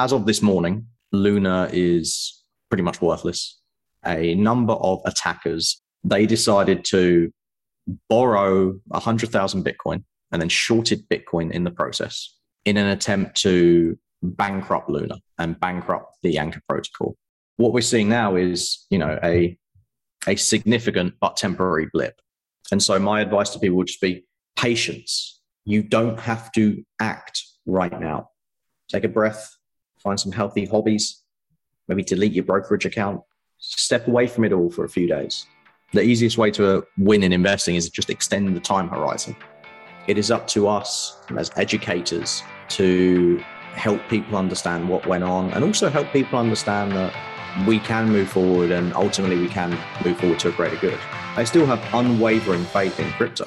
as of this morning, Luna is pretty much worthless. A number of attackers, they decided to borrow 100,000 Bitcoin and then shorted Bitcoin in the process in an attempt to bankrupt Luna and bankrupt the Anchor protocol. What we're seeing now is, you know, a a significant but temporary blip. And so my advice to people would just be patience. You don't have to act right now. Take a breath, find some healthy hobbies, maybe delete your brokerage account, step away from it all for a few days. The easiest way to win in investing is just extend the time horizon. It is up to us as educators to help people understand what went on and also help people understand that we can move forward and ultimately we can move forward to a greater good. I still have unwavering faith in crypto.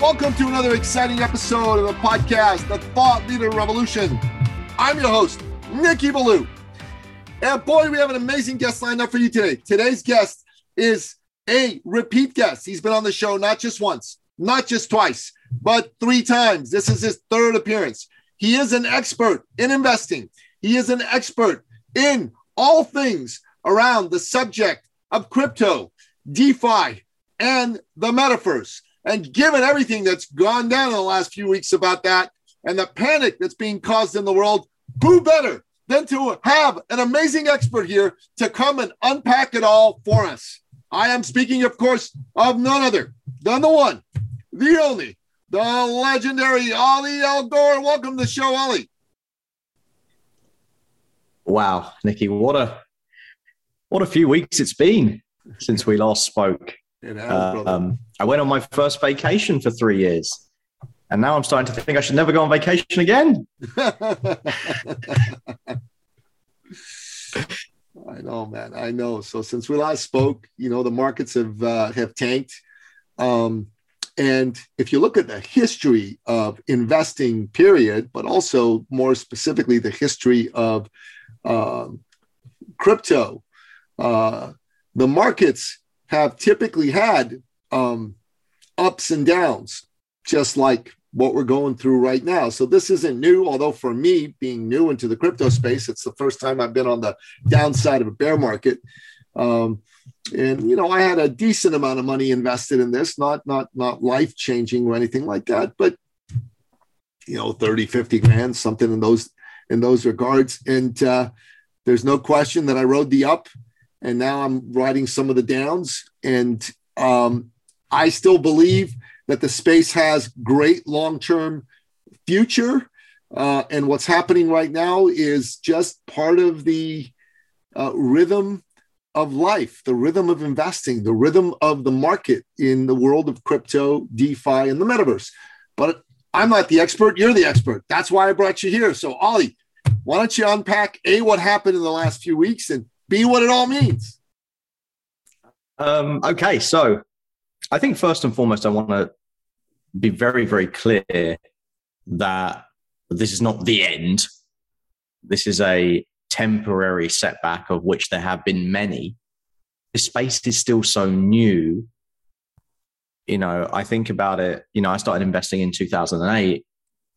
Welcome to another exciting episode of the podcast, The Thought Leader Revolution. I'm your host, Nikki Ballou. And boy, we have an amazing guest lined up for you today. Today's guest is a repeat guest. He's been on the show not just once, not just twice, but three times. This is his third appearance. He is an expert in investing, he is an expert in all things around the subject of crypto, DeFi, and the metaverse. And given everything that's gone down in the last few weeks about that and the panic that's being caused in the world, who better than to have an amazing expert here to come and unpack it all for us? I am speaking, of course, of none other than the one, the only, the legendary Ali Gore. Welcome to the show, Ollie. Wow, Nikki, what a what a few weeks it's been since we last spoke. Uh, um, I went on my first vacation for three years. And now I'm starting to think I should never go on vacation again. I know, man. I know. So since we last spoke, you know, the markets have uh, have tanked. Um, and if you look at the history of investing, period, but also more specifically the history of uh, crypto, uh, the markets have typically had um, ups and downs, just like what we're going through right now. So this isn't new, although for me, being new into the crypto space, it's the first time I've been on the downside of a bear market. Um, and you know, I had a decent amount of money invested in this, not not not life changing or anything like that, but you know, 30, 50 grand, something in those in those regards. And uh, there's no question that I rode the up and now I'm riding some of the downs. And um, I still believe that the space has great long term future. Uh, and what's happening right now is just part of the uh, rhythm of life, the rhythm of investing, the rhythm of the market in the world of crypto, DeFi, and the metaverse. But I'm not the expert. You're the expert. That's why I brought you here. So, Ollie, why don't you unpack A, what happened in the last few weeks, and be what it all means. Um, okay, so I think first and foremost, I want to be very, very clear that this is not the end. This is a temporary setback, of which there have been many. The space is still so new. You know, I think about it, you know, I started investing in 2008.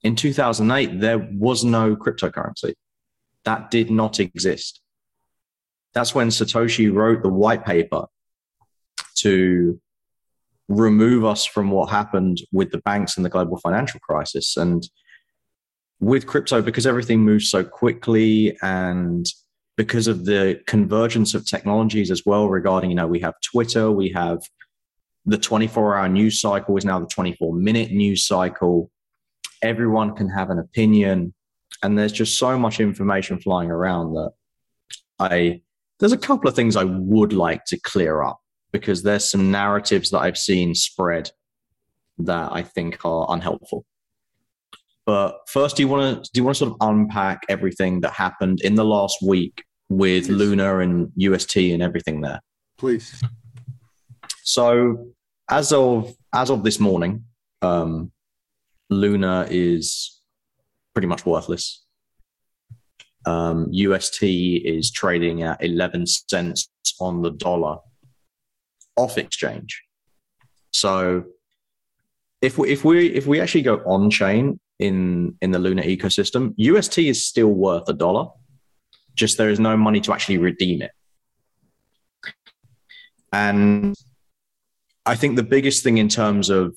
In 2008, there was no cryptocurrency, that did not exist that's when Satoshi wrote the white paper to remove us from what happened with the banks and the global financial crisis. And with crypto, because everything moves so quickly and because of the convergence of technologies as well regarding, you know, we have Twitter, we have the 24 hour news cycle is now the 24 minute news cycle. Everyone can have an opinion. And there's just so much information flying around that I there's a couple of things I would like to clear up because there's some narratives that I've seen spread that I think are unhelpful. But first, do you want to do you want to sort of unpack everything that happened in the last week with Please. Luna and UST and everything there? Please. So as of as of this morning, um, Luna is pretty much worthless. Um, UST is trading at 11 cents on the dollar off exchange. So if we if we if we actually go on chain in in the Luna ecosystem, UST is still worth a dollar. Just there is no money to actually redeem it. And I think the biggest thing in terms of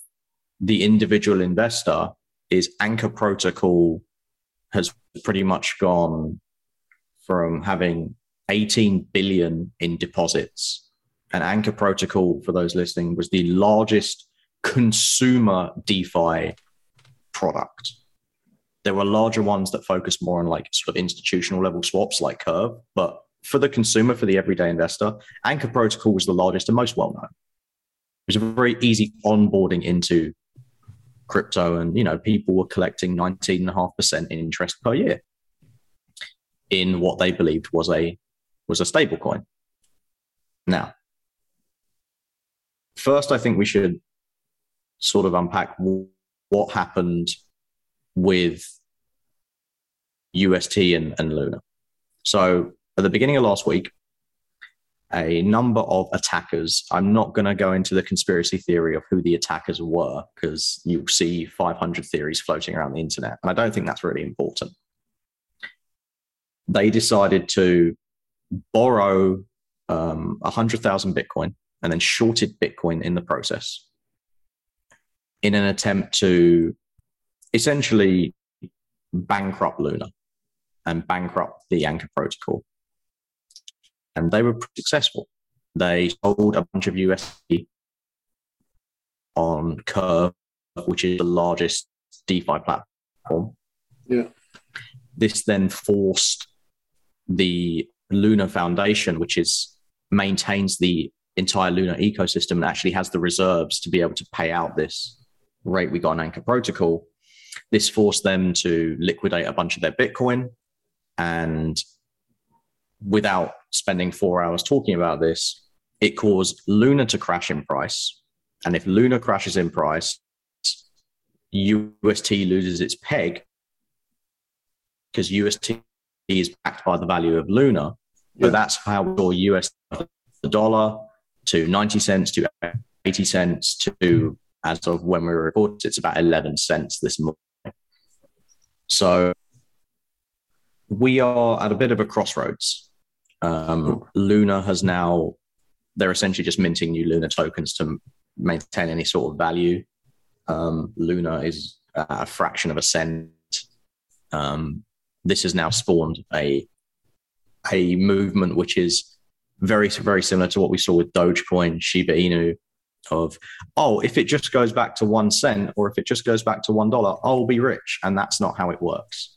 the individual investor is Anchor Protocol has pretty much gone from having 18 billion in deposits. And Anchor Protocol, for those listening, was the largest consumer DeFi product. There were larger ones that focused more on like sort of institutional level swaps like Curve, but for the consumer, for the everyday investor, Anchor Protocol was the largest and most well known. It was a very easy onboarding into crypto, and you know people were collecting 19.5% in interest per year in what they believed was a was a stable coin. Now, first, I think we should sort of unpack what happened with UST and, and Luna. So at the beginning of last week, a number of attackers. I'm not going to go into the conspiracy theory of who the attackers were because you'll see 500 theories floating around the internet. And I don't think that's really important. They decided to borrow um, 100,000 Bitcoin and then shorted Bitcoin in the process in an attempt to essentially bankrupt Luna and bankrupt the Anchor protocol and they were successful. They sold a bunch of UST on Curve, which is the largest DeFi platform. Yeah. This then forced the Luna Foundation, which is maintains the entire Luna ecosystem and actually has the reserves to be able to pay out this rate we got on Anchor Protocol. This forced them to liquidate a bunch of their Bitcoin and without spending four hours talking about this, it caused Luna to crash in price. And if Luna crashes in price, UST loses its peg because UST is backed by the value of Luna. But Yeah. that's how we saw US the dollar to 90 cents to 80 cents to as of when we were recording, it's about 11 cents this morning. So we are at a bit of a crossroads. Um, Luna has now, they're essentially just minting new Luna tokens to maintain any sort of value. Um, Luna is a fraction of a cent. Um, this has now spawned a a movement which is very very similar to what we saw with Dogecoin, Shiba Inu, of oh if it just goes back to one cent or if it just goes back to one dollar, I'll be rich, and that's not how it works.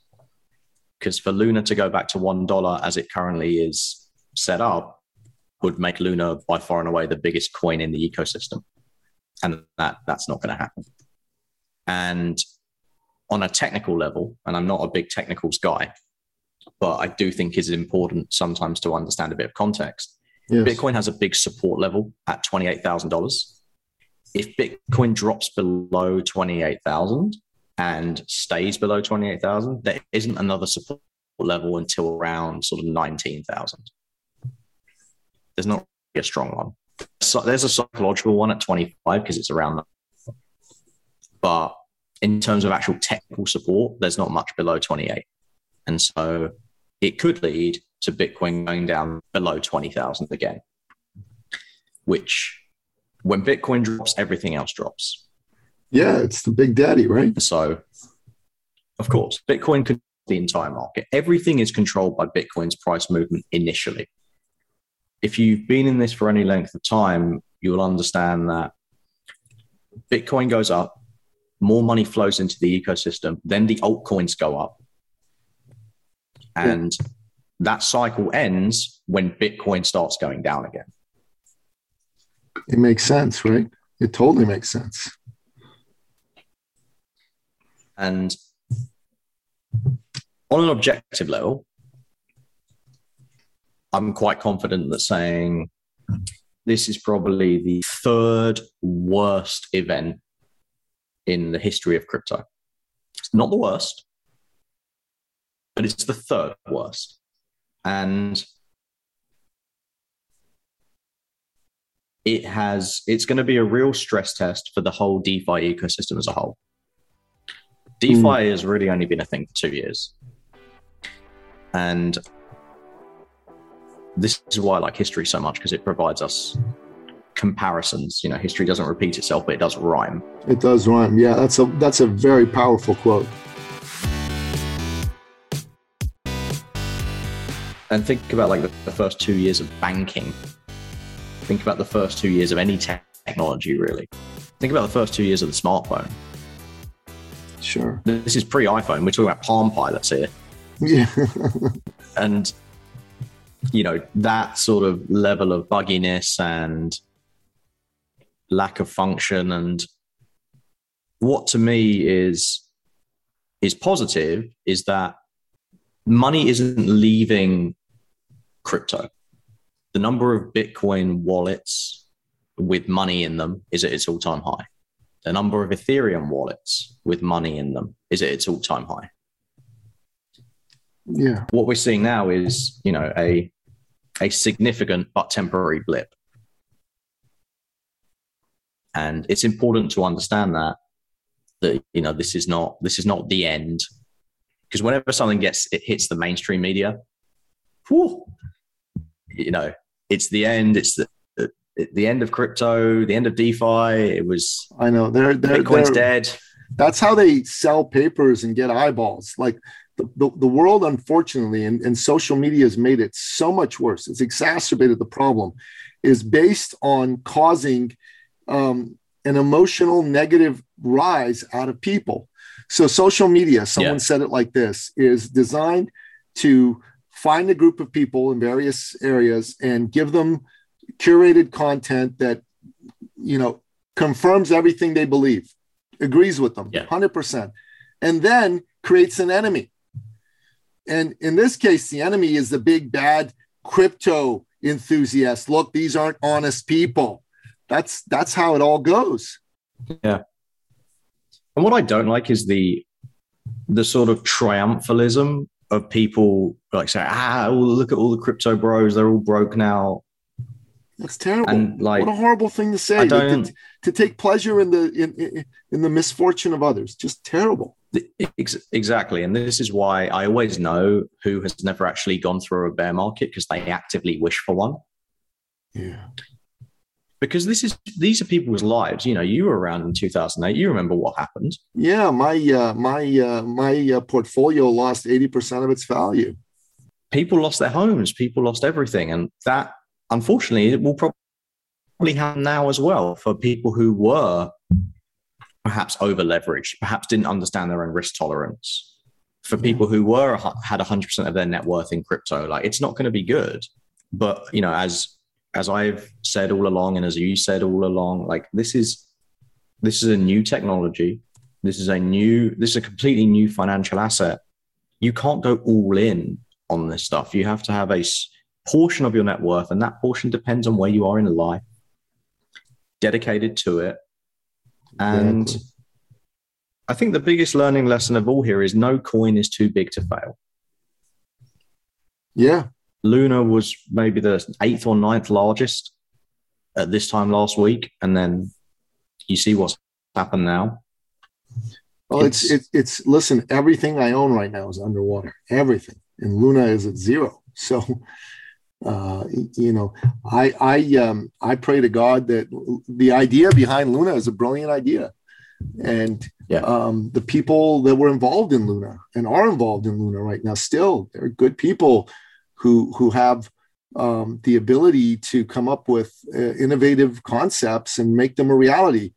Because for Luna to go back to one dollar as it currently is set up would make Luna by far and away the biggest coin in the ecosystem, and that that's not going to happen. And on a technical level, and I'm not a big technicals guy, but I do think it's important sometimes to understand a bit of context. Yes. Bitcoin has a big support level at $28,000. If Bitcoin drops below 28,000 and stays below 28,000, there isn't another support level until around sort of 19,000. There's not really a strong one. So there's a psychological one at 25 because it's around that. But in terms of actual technical support, there's not much below 28. And so it could lead to Bitcoin going down below 20,000 again, which when Bitcoin drops, everything else drops. Yeah, it's the big daddy, right? So, of course, Bitcoin controls the entire market. Everything is controlled by Bitcoin's price movement initially. If you've been in this for any length of time, you will understand that Bitcoin goes up, more money flows into the ecosystem, then the altcoins go up. And that cycle ends when Bitcoin starts going down again. It makes sense, right? It totally makes sense. And on an objective level, I'm quite confident that saying this is probably the third worst event in the history of crypto. It's not the worst, but it's the third worst. And it has it's going to be a real stress test for the whole DeFi ecosystem as a whole. DeFi mm. has really only been a thing for two years. And this is why I like history so much because it provides us comparisons. You know, history doesn't repeat itself, but it does rhyme. It does rhyme. Yeah, that's a that's a very powerful quote. And think about like the, the first two years of banking. Think about the first two years of any technology, really. Think about the first two years of the smartphone. Sure. This is pre iPhone. We're talking about Palm Pilots here. Yeah. and you know that sort of level of bugginess and lack of function and what to me is is positive is that money isn't leaving crypto. The number of bitcoin wallets with money in them is at its all-time high. The number of ethereum wallets with money in them is at its all-time high. Yeah. What we're seeing now is you know a a significant but temporary blip. And it's important to understand that that you know this is not this is not the end. Because whenever something gets it hits the mainstream media whew, you know it's the end it's the the end of crypto the end of defi it was i know they're, they're bitcoin's they're, dead that's how they sell papers and get eyeballs like the, the, the world, unfortunately, and, and social media has made it so much worse. It's exacerbated the problem, is based on causing um, an emotional negative rise out of people. So, social media, someone yeah. said it like this, is designed to find a group of people in various areas and give them curated content that, you know, confirms everything they believe, agrees with them, yeah. 100%, and then creates an enemy and in this case, the enemy is the big bad crypto enthusiast. Look, these aren't honest people. That's that's how it all goes. Yeah. And what I don't like is the the sort of triumphalism of people like say, ah, look at all the crypto bros, they're all broke now. That's terrible. And like, what a horrible thing to say. To, to, take pleasure in the in, in, in the misfortune of others. Just terrible. Exactly. And this is why I always know who has never actually gone through a bear market because they actively wish for one. Yeah. Because this is these are people's lives. You know, you were around in 2008. You remember what happened. Yeah, my uh, my uh, my uh, portfolio lost 80% of its value. People lost their homes, people lost everything and that unfortunately it will probably happen now as well for people who were perhaps over leveraged, perhaps didn't understand their own risk tolerance. For people who were had 100% of their net worth in crypto, like it's not going to be good. But you know, as as I've said all along, and as you said all along, like this is this is a new technology. This is a new, this is a completely new financial asset. You can't go all in on this stuff. You have to have a portion of your net worth, and that portion depends on where you are in life, dedicated to it, and exactly. I think the biggest learning lesson of all here is no coin is too big to fail. Yeah. Luna was maybe the eighth or ninth largest at this time last week. And then you see what's happened now. Well, it's, it's, it's, listen, everything I own right now is underwater, everything. And Luna is at zero. So, uh, you know, I I um, I pray to God that the idea behind Luna is a brilliant idea, and yeah. um, the people that were involved in Luna and are involved in Luna right now still they're good people who who have um, the ability to come up with uh, innovative concepts and make them a reality.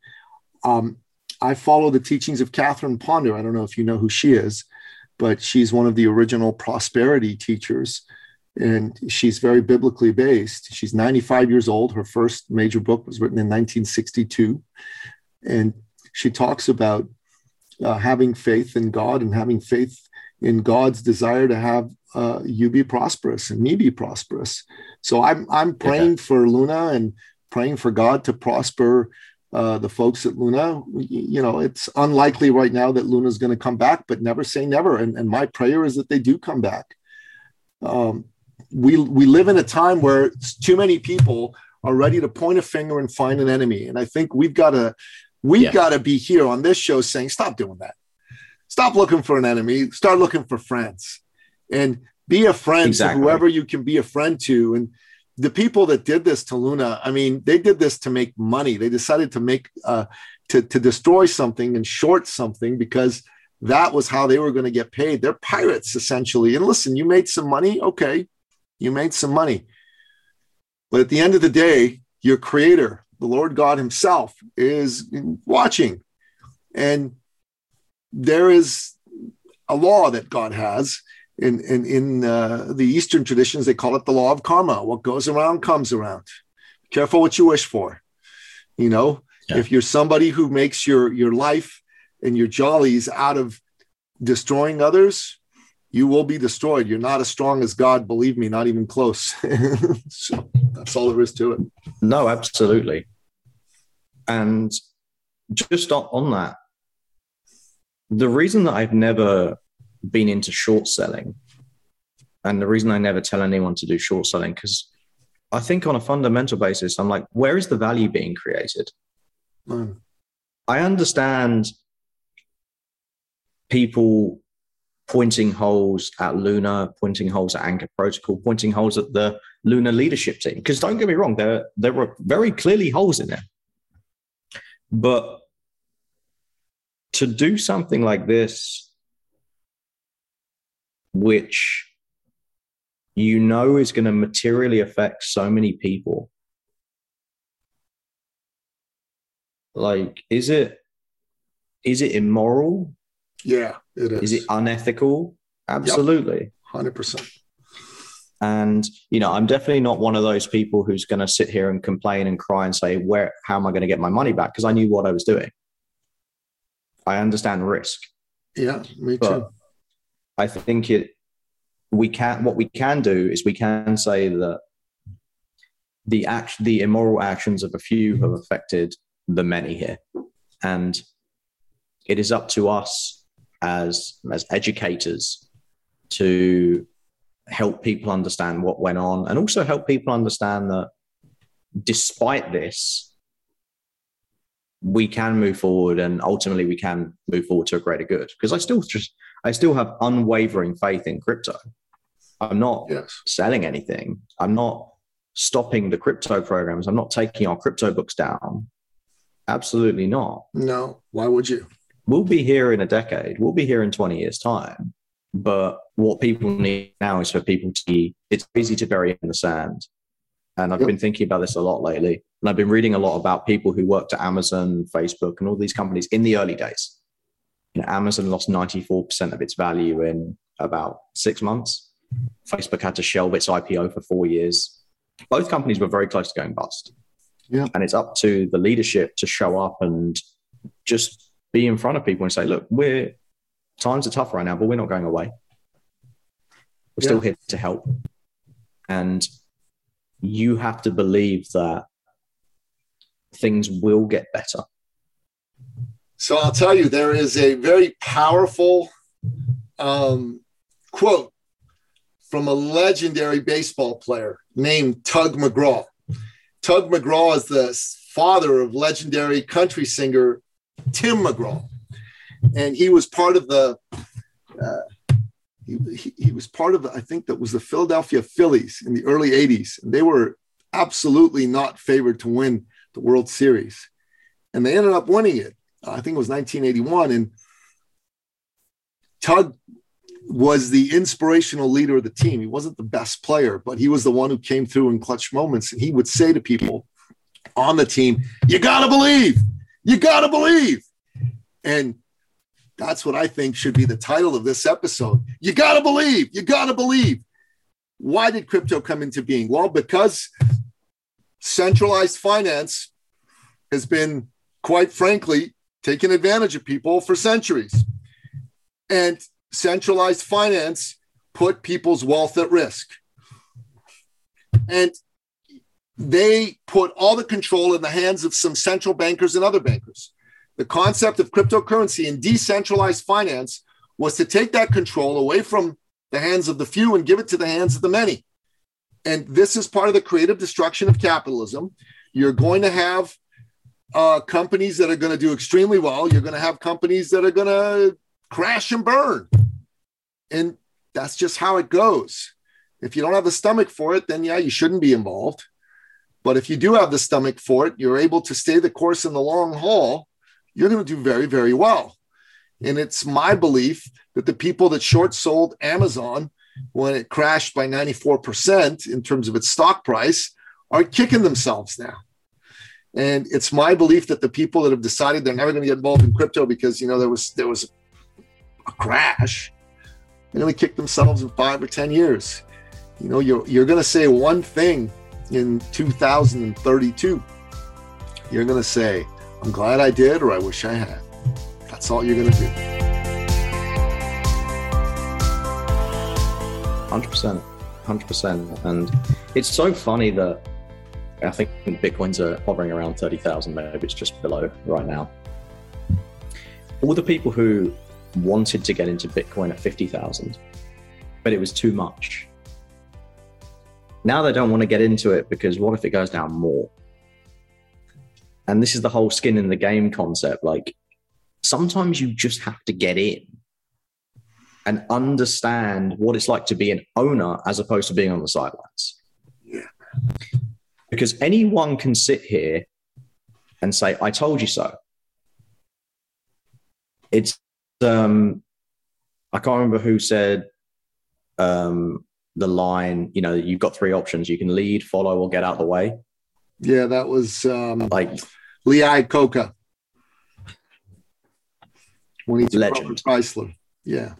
Um, I follow the teachings of Catherine Ponder. I don't know if you know who she is, but she's one of the original prosperity teachers and she's very biblically based. She's 95 years old. Her first major book was written in 1962. And she talks about uh, having faith in God and having faith in God's desire to have uh, you be prosperous and me be prosperous. So I'm I'm praying yeah. for Luna and praying for God to prosper uh, the folks at Luna. You know, it's unlikely right now that Luna is going to come back, but never say never. And, and my prayer is that they do come back. Um, we we live in a time where too many people are ready to point a finger and find an enemy, and I think we've got to we've yeah. got to be here on this show saying, stop doing that. Stop looking for an enemy. Start looking for friends, and be a friend exactly. to whoever you can be a friend to. And the people that did this to Luna, I mean, they did this to make money. They decided to make uh, to to destroy something and short something because that was how they were going to get paid. They're pirates essentially. And listen, you made some money, okay, you made some money. But at the end of the day, your creator, the Lord God Himself, is watching. And there is a law that God has. In, in, in uh, the Eastern traditions, they call it the law of karma. What goes around comes around. Careful what you wish for. You know, yeah. if you're somebody who makes your, your life and your jollies out of destroying others, you will be destroyed. You're not as strong as God, believe me, not even close. so that's all there is to it. No, absolutely. And just on that, the reason that I've never been into short selling and the reason I never tell anyone to do short selling, because I think on a fundamental basis, I'm like, where is the value being created? Mm. I understand people pointing holes at Luna, pointing holes at Anchor Protocol, pointing holes at the Luna leadership team. Because don't get me wrong, there there were very clearly holes in there. But to do something like this, which you know is going to materially affect so many people, like, is it is it immoral? Yeah, it is. Is it unethical? Absolutely. Yep. 100%. And, you know, I'm definitely not one of those people who's going to sit here and complain and cry and say, where, how am I going to get my money back? Because I knew what I was doing. I understand risk. Yeah, me but too. I think it, we can, what we can do is we can say that the act, the immoral actions of a few have affected the many here. And it is up to us as as educators to help people understand what went on and also help people understand that despite this we can move forward and ultimately we can move forward to a greater good. Because i still just i still have unwavering faith in crypto. I'm not yes. selling anything. I'm not stopping the crypto programs. I'm not taking our crypto books down. Absolutely not. No. Why would you? We'll be here in a decade, we'll be here in 20 years' time. But what people need now is for people to be, it's easy to bury in the sand. And I've yep. been thinking about this a lot lately. And I've been reading a lot about people who worked at Amazon, Facebook, and all these companies in the early days. You know, Amazon lost 94% of its value in about six months. Facebook had to shelve its IPO for four years. Both companies were very close to going bust. Yeah. And it's up to the leadership to show up and just be in front of people and say, look, we're times are tough right now, but we're not going away. We're yeah. still here to help. And you have to believe that things will get better. So I'll tell you, there is a very powerful um, quote from a legendary baseball player named Tug McGraw. Tug McGraw is the father of legendary country singer Tim McGraw, and he was part of the. Uh, he, he was part of, the, I think that was the Philadelphia Phillies in the early 80s. And they were absolutely not favored to win the World Series. And they ended up winning it. I think it was 1981. And Tug was the inspirational leader of the team. He wasn't the best player, but he was the one who came through in clutch moments. And he would say to people on the team, You got to believe, you got to believe. And that's what I think should be the title of this episode. You got to believe. You got to believe. Why did crypto come into being? Well, because centralized finance has been, quite frankly, taking advantage of people for centuries. And centralized finance put people's wealth at risk. And they put all the control in the hands of some central bankers and other bankers. The concept of cryptocurrency and decentralized finance was to take that control away from the hands of the few and give it to the hands of the many. And this is part of the creative destruction of capitalism. You're going to have uh, companies that are going to do extremely well. You're going to have companies that are going to crash and burn. And that's just how it goes. If you don't have the stomach for it, then yeah, you shouldn't be involved. But if you do have the stomach for it, you're able to stay the course in the long haul, you're going to do very, very well. And it's my belief that the people that short sold Amazon when it crashed by 94% in terms of its stock price are kicking themselves now. And it's my belief that the people that have decided they're never going to get involved in crypto because you know there was there was a crash, and they kick themselves in five or ten years. You know, you're you're going to say one thing in 2032. You're going to say, "I'm glad I did," or "I wish I had." That's all you're going to do. Hundred percent, hundred percent, and it's so funny that I think Bitcoins are hovering around 30,000, maybe it's just below right now. All the people who wanted to get into Bitcoin at 50,000, but it was too much. Now they don't want to get into it because what if it goes down more? And this is the whole skin in the game concept. Like sometimes you just have to get in and understand what it's like to be an owner as opposed to being on the sidelines. Yeah because anyone can sit here and say, I told you so. It's, um, I can't remember who said um, the line, you know, you've got three options. You can lead, follow, or get out of the way. Yeah, that was um, like Lee Iacocca when he legend. Chrysler. Yeah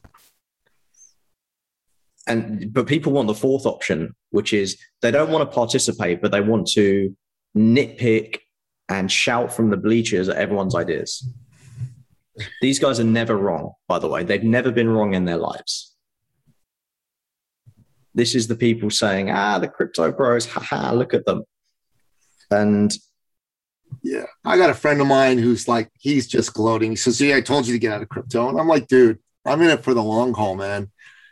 and but people want the fourth option, which is they don't want to participate, but they want to nitpick and shout from the bleachers at everyone's ideas. These guys are never wrong, by the way. They've never been wrong in their lives. This is the people saying, ah, the crypto bros, haha, look at them. And yeah, I got a friend of mine who's like, he's just gloating. He says, Yeah, I told you to get out of crypto. And I'm like, dude, I'm in it for the long haul, man.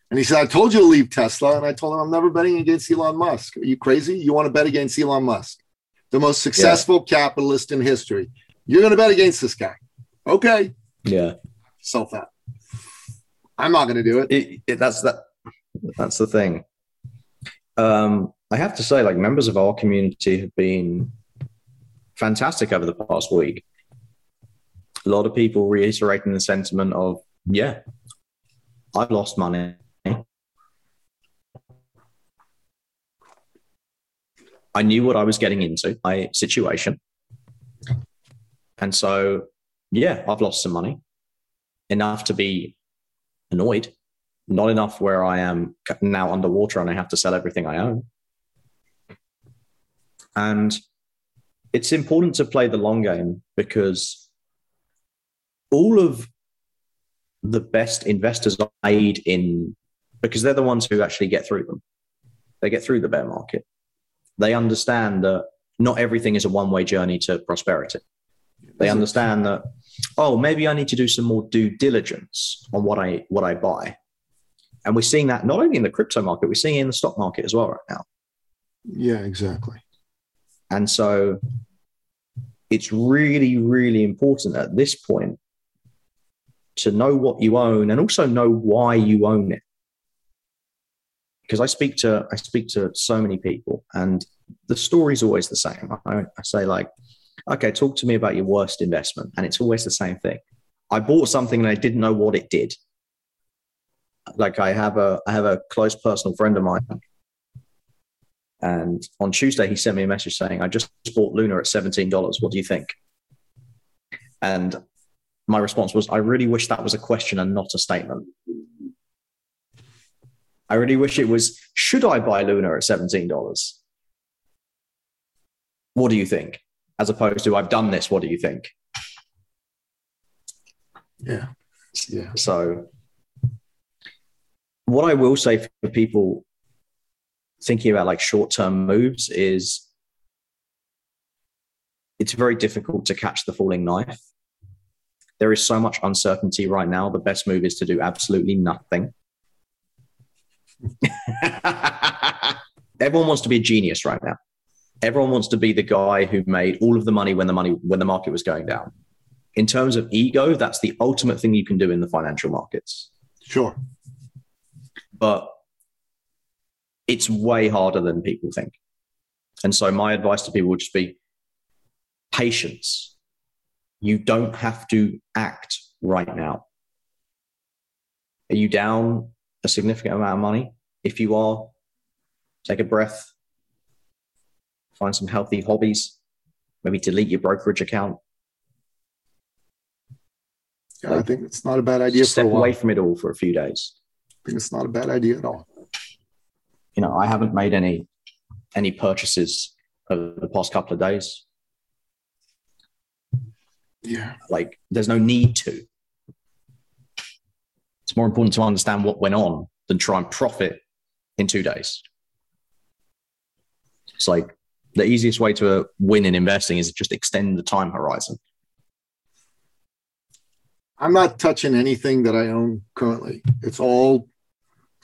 And he said, I told you to leave Tesla. And I told him, I'm never betting against Elon Musk. Are you crazy? You want to bet against Elon Musk, the most successful yeah. capitalist in history. You're going to bet against this guy. Okay. Yeah. Self that. I'm not going to do it. It, it. That's that. That's the thing. Um, I have to say, like members of our community have been fantastic over the past week. A lot of people reiterating the sentiment of, yeah, I've lost money. I knew what I was getting into, my situation. And so, yeah, I've lost some money enough to be annoyed, not enough where I am now underwater and I have to sell everything I own. And it's important to play the long game because all of the best investors are made in because they're the ones who actually get through them. They get through the bear market they understand that not everything is a one way journey to prosperity. They understand that, oh, maybe I need to do some more due diligence on what I what I buy. And we're seeing that not only in the crypto market, we're seeing it in the stock market as well right now. Yeah, exactly. And so it's really, really important at this point to know what you own and also know why you own it because I speak to I speak to so many people, and the story's always the same. I, I say like, okay, talk to me about your worst investment, and it's always the same thing. I bought something and I didn't know what it did. Like I have a I have a close personal friend of mine, and on Tuesday he sent me a message saying, "I just bought Luna at seventeen dollars. What do you think?" And my response was, "I really wish that was a question and not a statement." I really wish it was, should I buy Luna at $17? What do you think? As opposed to, I've done this, what do you think? Yeah. Yeah. So what I will say for people thinking about like short term moves is it's very difficult to catch the falling knife. There is so much uncertainty right now. The best move is to do absolutely nothing. Everyone wants to be a genius right now. Everyone wants to be the guy who made all of the money when the money when the market was going down. In terms of ego, that's the ultimate thing you can do in the financial markets. Sure. But it's way harder than people think. And so my advice to people would just be patience. You don't have to act right now. Are you down a significant amount of money? If you are, take a breath, find some healthy hobbies, maybe delete your brokerage account. Yeah, like, I think it's not a bad idea. Step away from it all for a few days. I think it's not a bad idea at all. You know, I haven't made any any purchases over the past couple of days. Yeah. Like there's no need to. It's more important to understand what went on than try and profit in two days. It's like the easiest way to win in investing is just extend the time horizon. I'm not touching anything that I own currently. It's all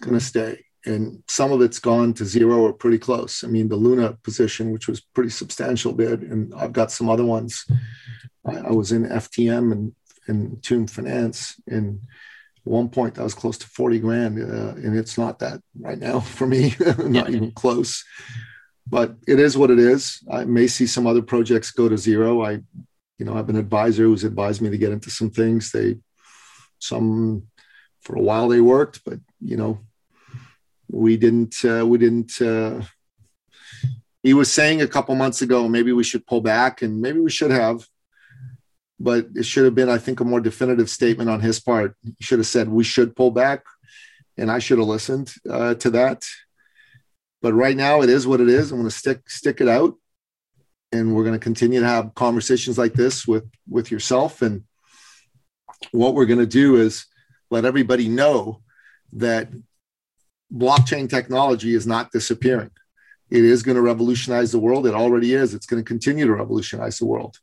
going to stay. And some of it's gone to zero or pretty close. I mean, the Luna position, which was pretty substantial bid, and I've got some other ones I, I was in FTM and in Tomb Finance. And at one point, that was close to 40 grand. Uh, and it's not that right now for me, not yeah. even close. But it is what it is. I may see some other projects go to zero. I, you know, I have an advisor who's advised me to get into some things. They, some, for a while they worked, but you know, we didn't, uh, we didn't, uh, he was saying a couple months ago maybe we should pull back and maybe we should have but it should have been, I think, a more definitive statement on his part. He should have said, we should pull back. And I should have listened uh, to that. But right now, it is what it is. I'm going to stick stick it out, and we're going to continue to have conversations like this with with yourself. And what we're going to do is let everybody know that blockchain technology is not disappearing. It is going to revolutionize the world. It already is. It's going to continue to revolutionize the world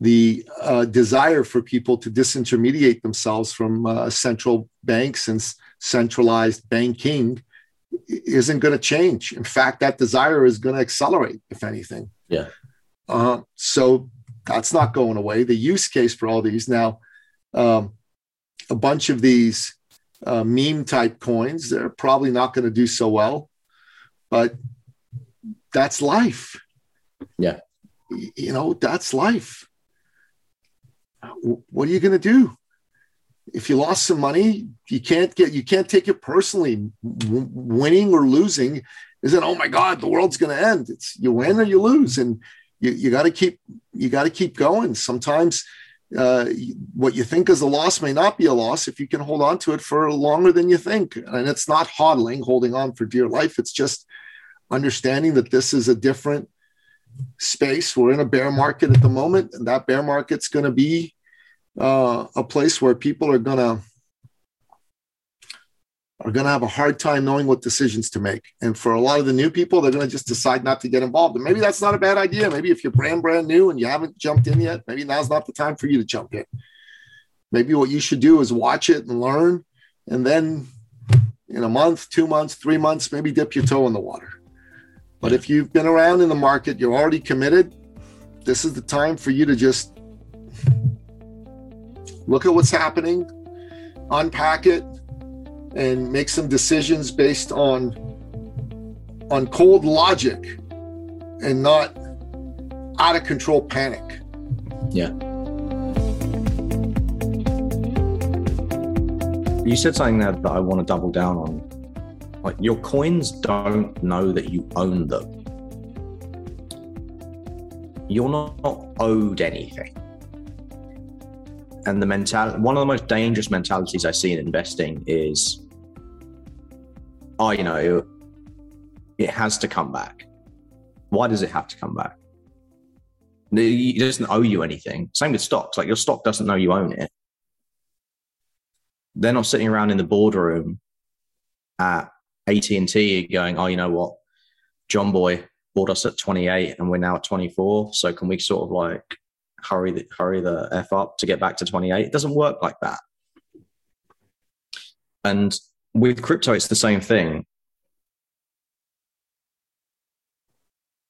the uh, desire for people to disintermediate themselves from uh, central banks and centralized banking isn't going to change. In fact, that desire is going to accelerate, if anything. Yeah. Uh, so that's not going away. The use case for all these now, um, a bunch of these uh, meme type coins, they're probably not going to do so well, but that's life. Yeah. You know, that's life what are you going to do? If you lost some money, you can't get you can't take it personally. W- winning or losing isn't oh my god the world's going to end. It's you win or you lose, and you, you got to keep you got to keep going. Sometimes uh, what you think is a loss may not be a loss if you can hold on to it for longer than you think. And it's not hodling, holding on for dear life. It's just understanding that this is a different space. We're in a bear market at the moment, and that bear market's going to be uh, a place where people are going to are going to have a hard time knowing what decisions to make. And for a lot of the new people, they're going to just decide not to get involved. And maybe that's not a bad idea. Maybe if you're brand brand new and you haven't jumped in yet, maybe now's not the time for you to jump in. Maybe what you should do is watch it and learn, and then in a month, two months, three months, maybe dip your toe in the water. But if you've been around in the market, you're already committed, this is the time for you to just look at what's happening, unpack it, and make some decisions based on on cold logic and not out of control panic. Yeah. You said something there that I want to double down on like your coins don't know that you own them. You're not, not owed anything. And the mentality, one of the most dangerous mentalities I see in investing is, oh, you know, it has to come back. Why does it have to come back? It doesn't owe you anything. Same with stocks. Like your stock doesn't know you own it. They're not sitting around in the boardroom at AT&T going, oh, you know what? John Boy bought us at 28 and we're now at 24. So can we sort of like hurry the, hurry the F up to get back to 28? It doesn't work like that. And with crypto, it's the same thing.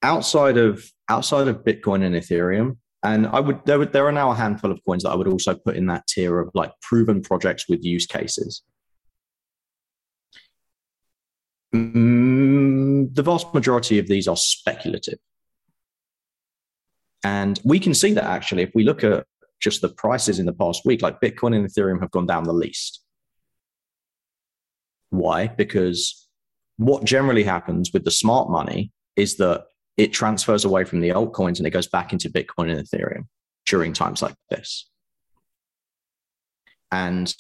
Outside of outside of Bitcoin and Ethereum, and I would there there are now a handful of coins that I would also put in that tier of like proven projects with use cases. Mm, the vast majority of these are speculative. And we can see that actually if we look at just the prices in the past week, like Bitcoin and Ethereum have gone down the least. Why? Because what generally happens with the smart money is that it transfers away from the altcoins and it goes back into Bitcoin and Ethereum during times like this. And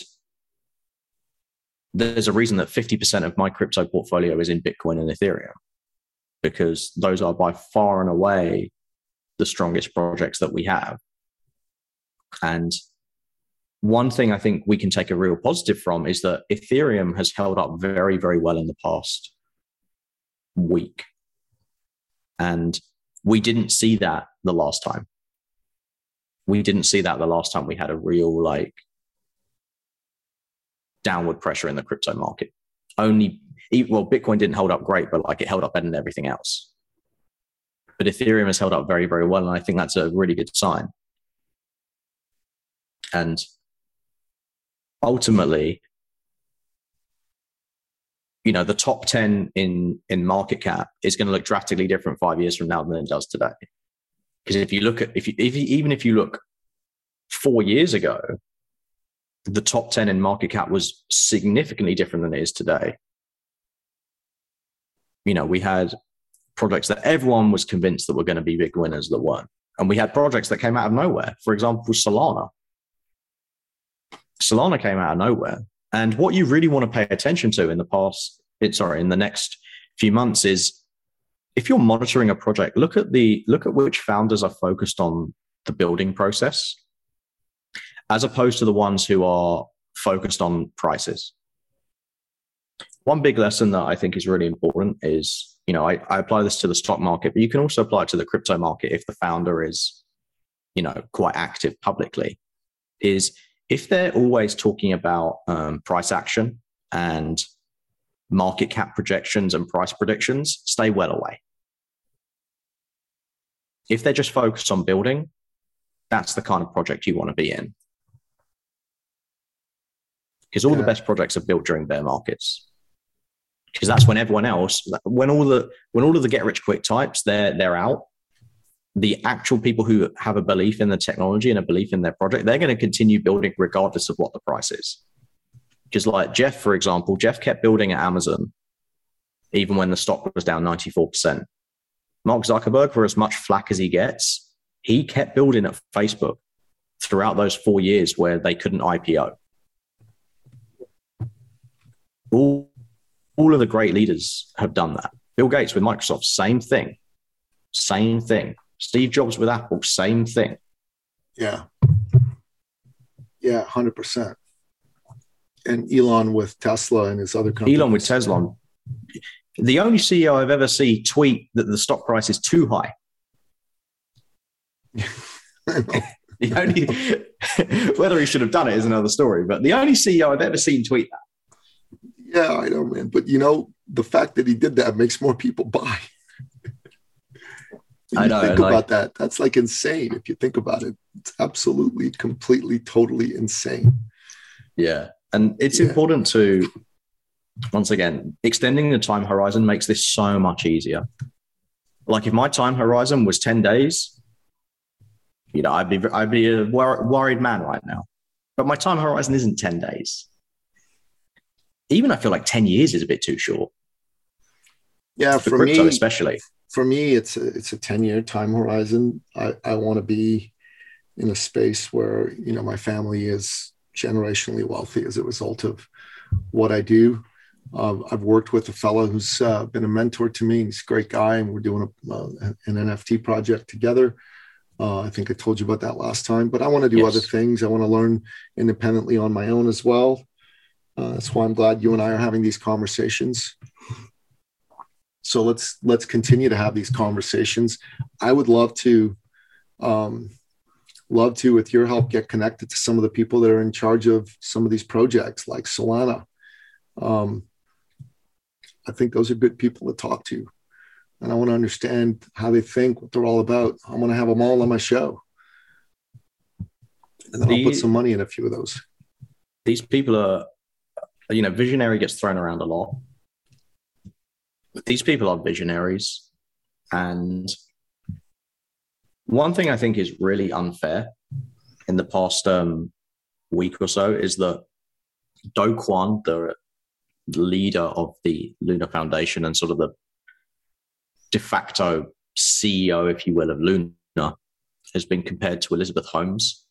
there's a reason that 50% of my crypto portfolio is in Bitcoin and Ethereum because those are by far and away the strongest projects that we have. And one thing I think we can take a real positive from is that Ethereum has held up very, very well in the past week. And we didn't see that the last time. We didn't see that the last time we had a real like downward pressure in the crypto market. Only, well, Bitcoin didn't hold up great, but like it held up better than everything else. But Ethereum has held up very, very well. And I think that's a really good sign. And ultimately, you know, the top 10 in, in market cap is going to look drastically different five years from now than it does today. Because if you look at, if you, if you, even if you look four years ago, the top 10 in market cap was significantly different than it is today. You know, we had projects that everyone was convinced that were going to be big winners that weren't. And we had projects that came out of nowhere. For example, Solana. Solana came out of nowhere. And what you really want to pay attention to in the past, it, sorry, in the next few months is if you're monitoring a project, look at the look at which founders are focused on the building process as opposed to the ones who are focused on prices. One big lesson that I think is really important is, you know, I, I apply this to the stock market, but you can also apply it to the crypto market if the founder is, you know, quite active publicly. Is if they're always talking about um, price action and market cap projections and price predictions, stay well away. If they're just focused on building, that's the kind of project you want to be in because all yeah. the best projects are built during bear markets because that's when everyone else when all the when all of the get rich quick types they're they're out. The actual people who have a belief in the technology and a belief in their project they're going to continue building regardless of what the price is. Because like jeff for example jeff kept building at amazon even when the stock was down 94% mark zuckerberg for as much flack as he gets he kept building at facebook throughout those four years where they couldn't ipo all, all of the great leaders have done that. Bill Gates with Microsoft, same thing. Same thing. Steve Jobs with Apple, same thing. Yeah. Yeah, 100%. And Elon with Tesla and his other companies. Elon with Tesla. The only CEO I've ever seen tweet that the stock price is too high. the only whether he should have done it is another story, but the only CEO I've ever seen tweet that yeah, I know, man. But you know, the fact that he did that makes more people buy. I know. Think about like, that. That's like insane. If you think about it, it's absolutely, completely, totally insane. Yeah, and it's yeah. important to, once again, extending the time horizon makes this so much easier. Like if my time horizon was ten days, you know, I'd be I'd be a wor- worried man right now. But my time horizon isn't ten days even I feel like 10 years is a bit too short. Yeah, for, for me, especially. For me, it's a, it's a 10 year time horizon. I, I want to be in a space where, you know, my family is generationally wealthy as a result of what I do. Uh, I've worked with a fellow who's uh, been a mentor to me. He's a great guy, and we're doing a, uh, an NFT project together. Uh, I think I told you about that last time, but I want to do yes. other things. I want to learn independently on my own as well. Uh, that's why I'm glad you and I are having these conversations. So let's let's continue to have these conversations. I would love to, um, love to, with your help, get connected to some of the people that are in charge of some of these projects, like Solana. Um, I think those are good people to talk to, and I want to understand how they think, what they're all about. I want to have them all on my show, and then the, I'll put some money in a few of those. These people are, you know, visionary gets thrown around a lot these people are visionaries. And one thing I think is really unfair in the past um, week or so is that Do Kwan, the leader of the Luna Foundation and sort of the de facto CEO, if you will, of Luna, has been compared to Elizabeth Holmes.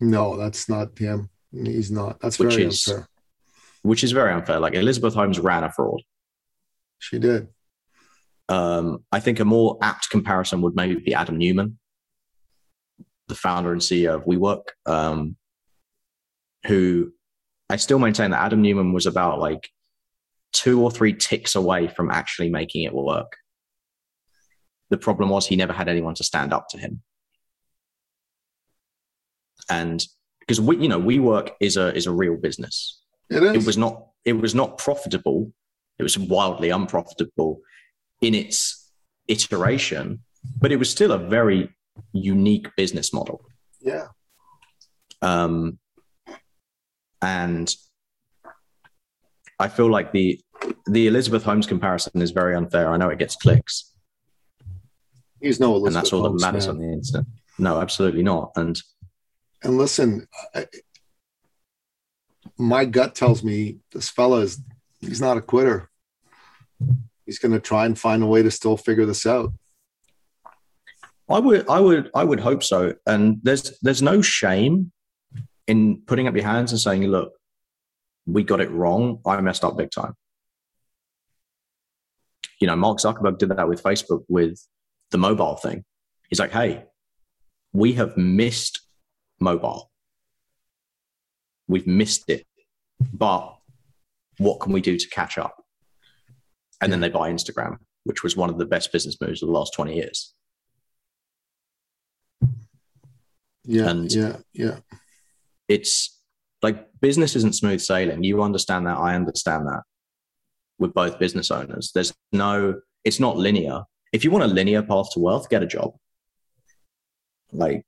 No, that's not him. He's not. That's which very is, unfair. Which is very unfair. Like Elizabeth Holmes ran a fraud. She did. Um, I think a more apt comparison would maybe be Adam Neumann, the founder and CEO of WeWork, um, who I still maintain that Adam Neumann was about like two or three ticks away from actually making it work. The problem was he never had anyone to stand up to him. And because we, you know, WeWork is a is a real business. It is. It was not it was not profitable it was wildly unprofitable in its iteration, but it was still a very unique business model. Yeah. Um, and I feel like the the Elizabeth Holmes comparison is very unfair. I know it gets clicks. He's no Elizabeth and that's all Holmes, that matters man. on the internet. No, absolutely not. And and listen, I, my gut tells me this fella is he's not a quitter. He's going to try and find a way to still figure this out. I would, I would, I would hope so. And there's, there's no shame in putting up your hands and saying, "Look, we got it wrong. I messed up big time." You know, Mark Zuckerberg did that with Facebook with the mobile thing. He's like, "Hey, we have missed mobile. We've missed it, but what can we do to catch up? And then they buy Instagram, which was one of the best business moves of the last 20 years. Yeah. And yeah. Yeah. It's like business isn't smooth sailing. You understand that. I understand that with both business owners. There's no, it's not linear. If you want a linear path to wealth, get a job. Like,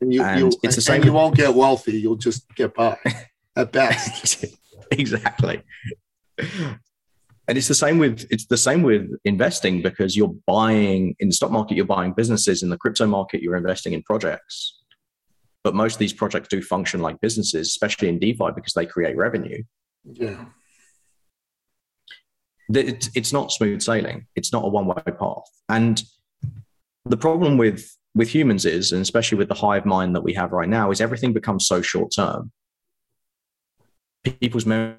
and you, and it's the same. you won't get wealthy. You'll just get by at best. exactly. And it's the same with it's the same with investing because you're buying in the stock market, you're buying businesses. In the crypto market, you're investing in projects. But most of these projects do function like businesses, especially in DeFi because they create revenue. Yeah. It's, it's not smooth sailing. It's not a one way path. And the problem with with humans is, and especially with the hive mind that we have right now, is everything becomes so short term people's memories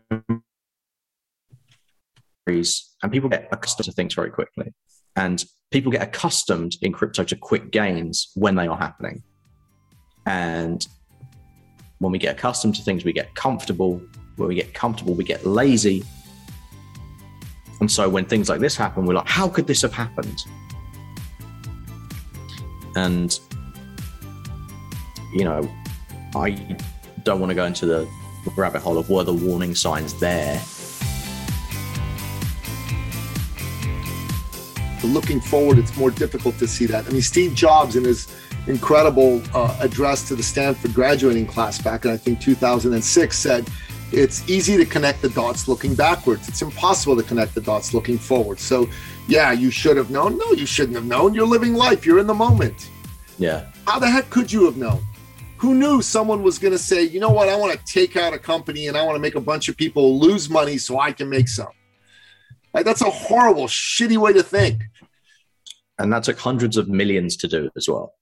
and people get accustomed to things very quickly. And people get accustomed in crypto to quick gains when they are happening. And when we get accustomed to things, we get comfortable. When we get comfortable, we get lazy. And so when things like this happen, we're like, how could this have happened? And, you know, I don't want to go into the rabbit hole of were the warning signs there. Looking forward, it's more difficult to see that. I mean, Steve Jobs, in his incredible uh, address to the Stanford graduating class back in, I think, 2006, said, It's easy to connect the dots looking backwards. It's impossible to connect the dots looking forward. So, yeah, you should have known. No, you shouldn't have known. You're living life, you're in the moment. Yeah. How the heck could you have known? who knew someone was going to say, you know what, I want to take out a company and I want to make a bunch of people lose money so I can make some. Like that's a horrible, shitty way to think. And that took hundreds of millions to do as well.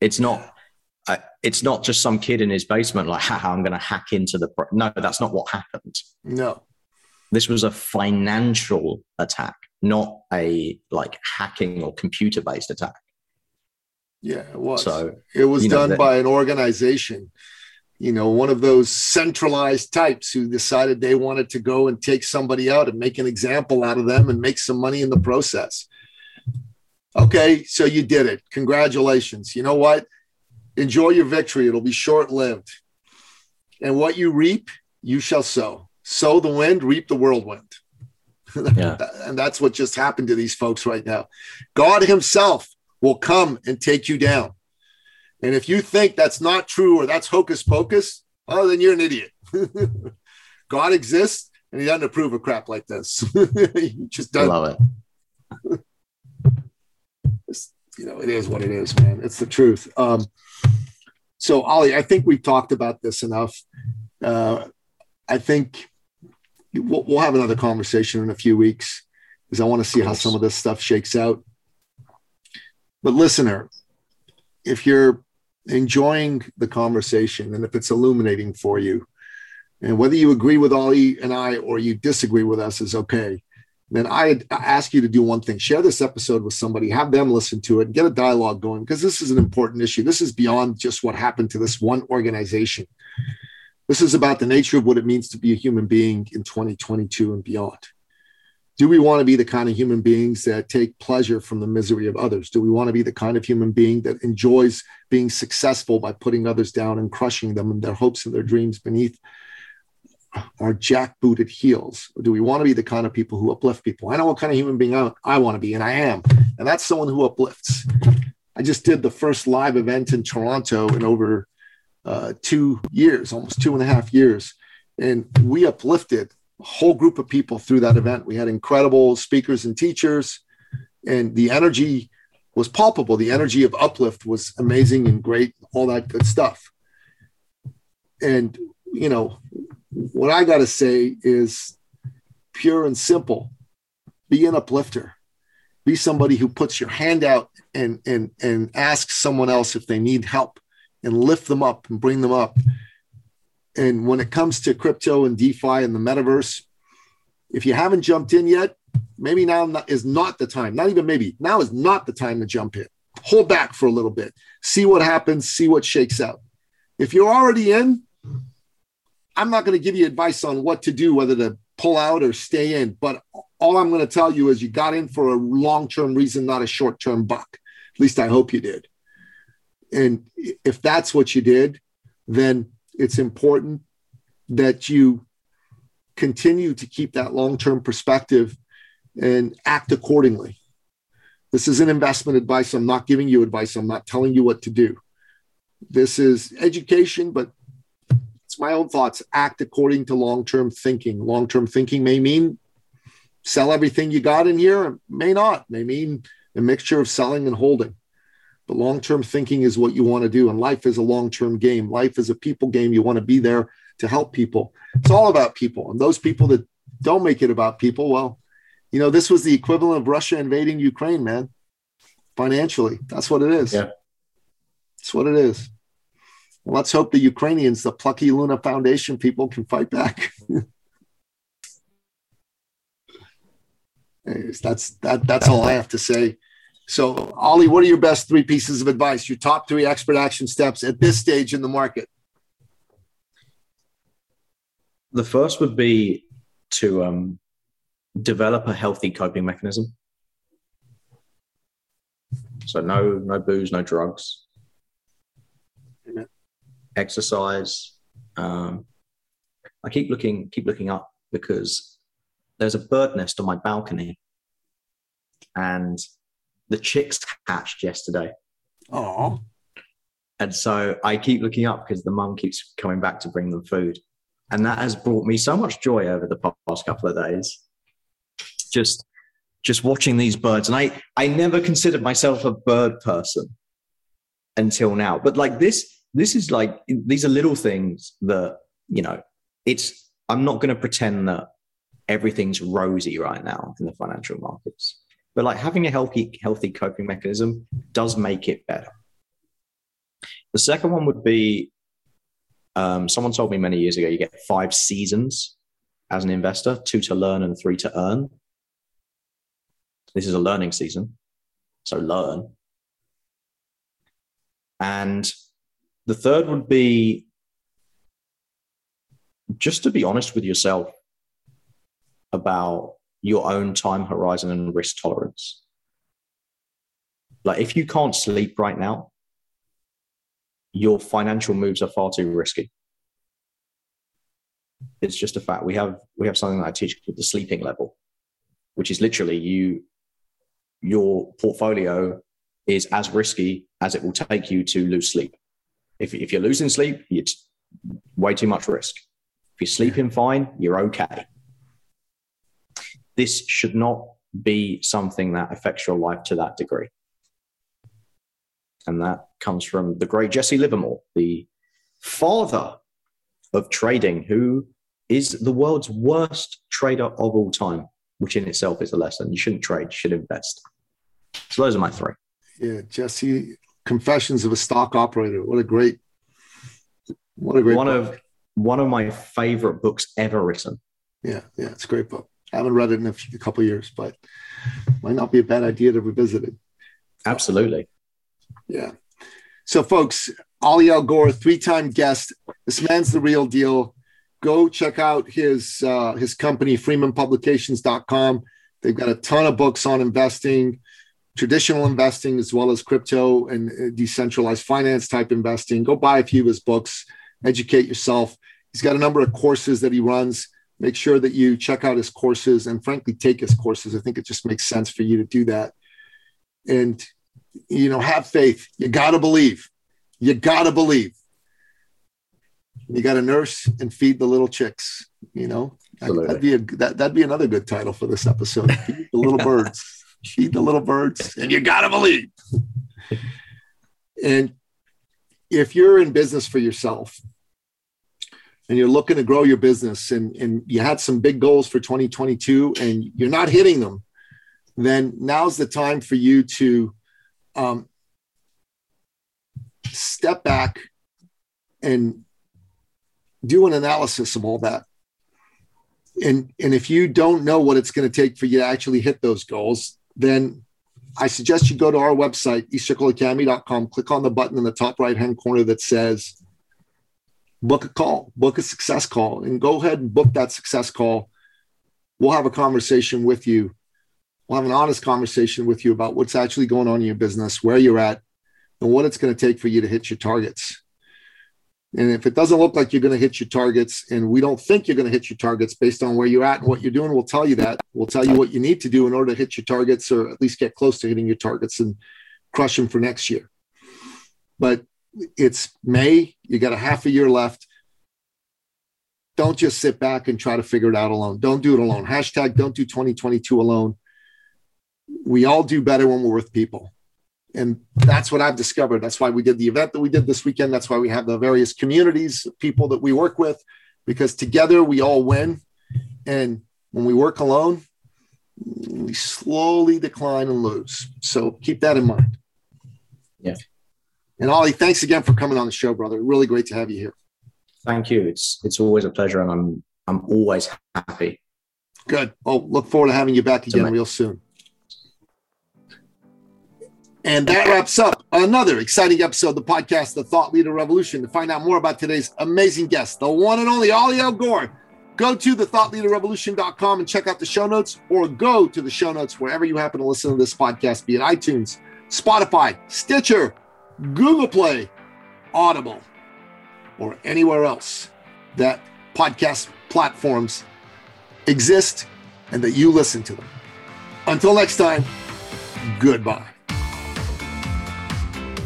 It's not. Uh, it's not just some kid in his basement like, haha, I'm going to hack into the. Pro-. No, that's not what happened. No, this was a financial attack, not a like hacking or computer based attack. Yeah, it was. So it was done know, by an organization you know, one of those centralized types who decided they wanted to go and take somebody out and make an example out of them and make some money in the process. Okay, so you did it. Congratulations. You know what? Enjoy your victory. It'll be short lived. And what you reap, you shall sow. Sow the wind, reap the whirlwind. Yeah. and that's what just happened to these folks right now. God Himself will come and take you down. And if you think that's not true or that's hocus pocus, oh, then you're an idiot. God exists and He doesn't approve of crap like this. he just doesn't. Love it. you know, it is what it is, man. It's the truth. Um, so, Ollie, I think we've talked about this enough. Uh, I think we'll, we'll have another conversation in a few weeks because I want to see how some of this stuff shakes out. But, listener, if you're enjoying the conversation and if it's illuminating for you, and whether you agree with Ollie and I or you disagree with us is okay then I ask you to do one thing share this episode with somebody, have them listen to it, and get a dialogue going, because this is an important issue. This is beyond just what happened to this one organization. This is about the nature of what it means to be a human being in 2022 and beyond. Do we want to be the kind of human beings that take pleasure from the misery of others? Do we want to be the kind of human being that enjoys being successful by putting others down and crushing them and their hopes and their dreams beneath our jackbooted heels? Or do we want to be the kind of people who uplift people? I know what kind of human being I, I want to be, and I am. And that's someone who uplifts. I just did the first live event in Toronto in over uh, two years, almost two and a half years. And we uplifted a whole group of people through that event. We had incredible speakers and teachers, and the energy was palpable. The energy of uplift was amazing and great, all that good stuff. And, you know, what I got to say is pure and simple. Be an uplifter. Be somebody who puts your hand out and and and asks someone else if they need help and lift them up and bring them up. And when it comes to crypto and defi and the metaverse if you haven't jumped in yet maybe now is not the time. Not even maybe. Now is not the time to jump in. Hold back for a little bit. See what happens. See what shakes out. If you're already in I'm not going to give you advice on what to do, whether to pull out or stay in. But all I'm going to tell you is you got in for a long term reason, not a short term buck. At least I hope you did. And if that's what you did, then it's important that you continue to keep that long term perspective and act accordingly. This is an investment advice. I'm not giving you advice. I'm not telling you what to do. This is education, but it's my own thoughts. Act according to long term thinking. Long term thinking may mean sell everything you got in here, may not, may mean a mixture of selling and holding. But long term thinking is what you want to do. And life is a long term game. Life is a people game. You want to be there to help people. It's all about people. And those people that don't make it about people, well, you know, this was the equivalent of Russia invading Ukraine, man. Financially, that's what it is. Yeah. That's what it is let's hope the Ukrainians, the plucky Luna Foundation people, can fight back. that's that. That's all I have to say. So, Ollie, what are your best three pieces of advice? Your top three expert action steps at this stage in the market? The first would be to um, develop a healthy coping mechanism. So, no, no booze, no drugs exercise. Um, I keep looking, keep looking up because there's a bird nest on my balcony, and the chicks hatched yesterday. Oh. And so I keep looking up because the mum keeps coming back to bring them food. And that has brought me so much joy over the past couple of days. Just just watching these birds. And I, I never considered myself a bird person until now. But like this, this is like these are little things that you know it's i'm not going to pretend that everything's rosy right now in the financial markets but like having a healthy healthy coping mechanism does make it better. The second one would be um, someone told me many years ago you get five seasons as an investor two to learn and three to earn. This is a learning season so learn. And the third would be just to be honest with yourself about your own time horizon and risk tolerance. Like if you can't sleep right now, your financial moves are far too risky. It's just a fact. We have we have something that I teach called the sleeping level, which is literally you your portfolio is as risky as it will take you to lose sleep. If, if you're losing sleep, it's way too much risk. If you're sleeping fine, you're okay. This should not be something that affects your life to that degree. And that comes from the great Jesse Livermore, the father of trading, who is the world's worst trader of all time, which in itself is a lesson. You shouldn't trade, you should invest. So those are my three. Yeah, Jesse, Confessions of a Stock Operator. What a great, what a great one book. of one of my favorite books ever written. Yeah, yeah, it's a great book. I haven't read it in a, few, a couple years, but might not be a bad idea to revisit it. Absolutely. Yeah. So, folks, Ollie El Gorr, three-time guest. This man's the real deal. Go check out his uh, his company, FreemanPublications.com. They've got a ton of books on investing, traditional investing, as well as crypto and uh, decentralized finance type investing. Go buy a few of his books, educate yourself. He's got a number of courses that he runs. Make sure that you check out his courses and, frankly, take his courses. I think it just makes sense for you to do that. And you know, have faith. You got to believe. You got to believe. You got to nurse and feed the little chicks. You know, Absolutely. that'd be a that, that'd be another good title for this episode. The little birds. Feed the little birds, and you got to believe. and if you're in business for yourself and you're looking to grow your business and, and you had some big goals for 2022 and you're not hitting them, then now's the time for you to um, step back and do an analysis of all that. And, and if you don't know what it's going to take for you to actually hit those goals, then I suggest you go to our website, eCircleacademy.com, click on the button in the top right hand corner that says book a call, book a success call, and go ahead and book that success call. We'll have a conversation with you we'll have an honest conversation with you about what's actually going on in your business, where you're at, and what it's going to take for you to hit your targets. And if it doesn't look like you're going to hit your targets, and we don't think you're going to hit your targets based on where you're at and what you're doing, we'll tell you that. We'll tell you what you need to do in order to hit your targets or at least get close to hitting your targets and crush them for next year. But it's May, you got a half a year left. Don't just sit back and try to figure it out alone. Don't do it alone. Hashtag don't do 2022 alone we all do better when we're with people. And that's what I've discovered. That's why we did the event that we did this weekend. That's why we have the various communities, people that we work with, because together we all win. And when we work alone, we slowly decline and lose. So keep that in mind. Yeah. And Ollie, thanks again for coming on the show, brother. Really great to have you here. Thank you. It's it's always a pleasure, and I'm I'm always happy. Good. Oh, look forward to having you back again real soon. And that wraps up another exciting episode of the podcast, The Thought Leader Revolution. To find out more about today's amazing guest, the one and only Ollie El Gorr, go to thethoughtleaderrevolution.com and check out the show notes, or go to the show notes wherever you happen to listen to this podcast, be it iTunes, Spotify, Stitcher, Google Play, Audible, or anywhere else that podcast platforms exist and that you listen to them. Until next time, goodbye.